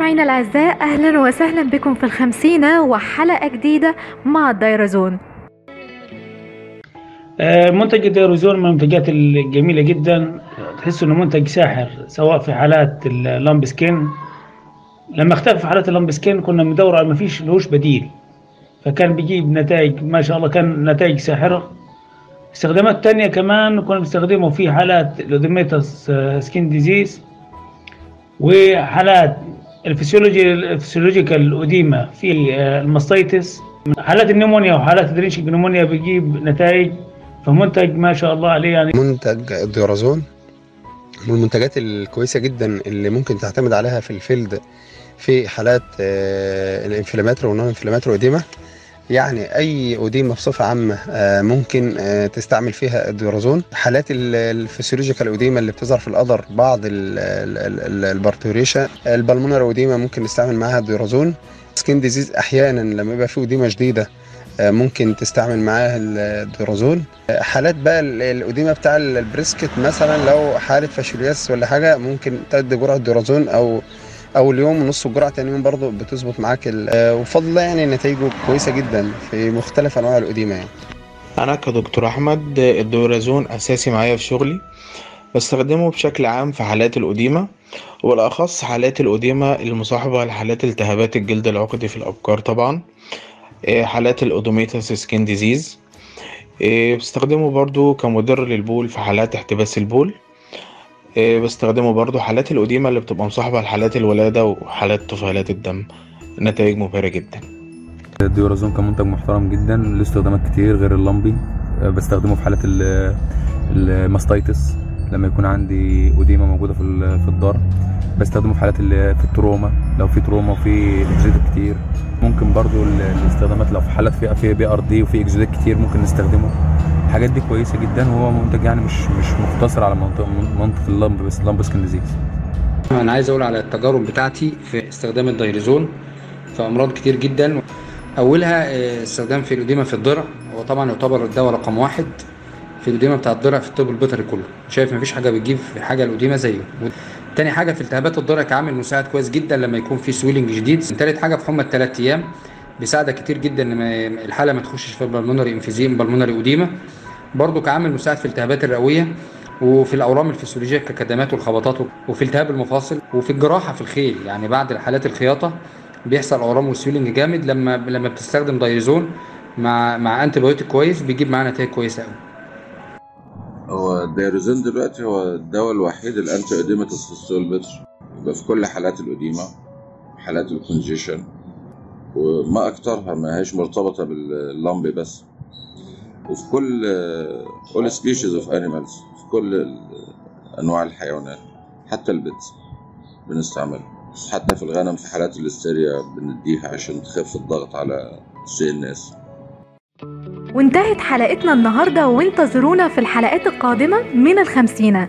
مستمعينا الأعزاء أهلا وسهلا بكم في الخمسينة وحلقة جديدة مع الدايرزون آه، منتج الديروزون من المنتجات الجميلة جدا. تحس إنه منتج ساحر سواء في حالات ال lumpy skin. لما اختفى في حالات ال lumpy skin كنا بندور على ما فيش لهوش بديل. فكان بيجيب نتائج ما شاء الله كان نتائج ساحرة. استخدامات تانية كمان كنا بنستخدمه في حالات ال edematous skin disease وحالات ال physiology ال physiological edema في ال mastitis حالات ال pneumonia وحالات ال drenching pneumonia بيجيب نتائج فمنتج ما شاء الله عليه يعني. منتج الديورازون من المنتجات الكويسة جدا اللي ممكن تعتمد عليها في ال field في حالات آه، ال inflammatory وال non inflammatory edema يعني أي edema بصفة عامة آه، ممكن آه، تستعمل فيها الديورازون. حالات ال- ال physiological edema اللي بتظهر في ال udder بعد ال parturition ال pulmonary edema ممكن نستعمل معاها الديورازون. skin disease أحيانا لما يبقى في edema شديدة آه، ممكن تستعمل معاها الديورازون. آه، حالات بقى ال- ال edema بتاع ال- ال brisket مثلا لو حالة fascioliasis ولا حاجة ممكن تدي جرعة ديورازون أو أول يوم ونص الجرعة تاني يوم برضه بتظبط معاك آه، وبفضل الله يعني نتائجه كويسة جدا في مختلف أنواع ال edema يعني. أنا كدكتور أحمد الدورازون أساسي معايا في شغلي بستخدمه بشكل عام في حالات ال edema وبالأخص حالات ال edema المصاحبة لحالات التهابات الجلد العقدي في الأبقار طبعا إيه، حالات ال edematous skin disease إيه، بستخدمه برضو كمدر للبول في حالات احتباس البول. بستخدمه برضو حالات ال edema اللي بتبقى مصاحبة لحالات الولادة وحالات طفيلات الدم. نتائج مبهرة جدا. الديورازون كمنتج محترم جدا له استخدامات كتير غير ال lumpy أه، بستخدمه في حالات ال- ال mastitis لما يكون عندي edema موجودة في في ال udder. بستخدمه في حالات ال- في ال trauma لو في trauma وفي exudate كتير. ممكن برضو ال- الاستخدامات لو في حالات فيها في BRD وفي exudate كتير ممكن نستخدمه. الحاجات دي كويسة جدا وهو منتج يعني مش مش مقتصر على منطقة منطقة ال lumpy بس ال lumpy disease أنا عايز أقول على التجارب بتاعتي في استخدام الدايريزون في أمراض كتير جدا. أولها آه، استخدام في ال edema في الضرع هو طبعا يعتبر الدواء رقم واحد. في ال edema بتاع الضرع في الطب البيطري كله. شايف مفيش حاجة بتجيب حاجة ال edema زيه. تاني حاجة في التهابات الضرع كعامل مساعد كويس جدا لما يكون في swelling شديد. تالت حاجة في حمى الثلاث أيام. بيساعدك كتير جدا إن الحالة ما تخشش في ال pulmonary emphysema pulmonary edema. برضو كعامل مساعد في الالتهابات الرئوية وفي الأورام الفسيولوجية ككدمات والخبطات وفي التهاب المفاصل وفي الجراحة في الخيل. يعني بعد حالات الخياطة بيحصل أورام و swelling جامد لما لما بتستخدم دايريزون مع مع antibiotic كويس بيجيب معاه نتائج كويسة قوي هو الدايروزين دلوقتي هو الدواء الوحيد ال anti-edematous في السوق البيطري يبقى في كل حالات ال edema حالات ال congestion وما أكترها ما هيش مرتبطة بال lumpy بس. وفي كل all species of animals في كل ال- أنواع الحيوانات حتى ال pets بنستعملها. حتى في الغنم في حالات الاستيريا بنديها عشان تخف الضغط على ال CNS. وانتهت حلقتنا النهاردة وانتظرونا في الحلقات القادمة من الخمسينة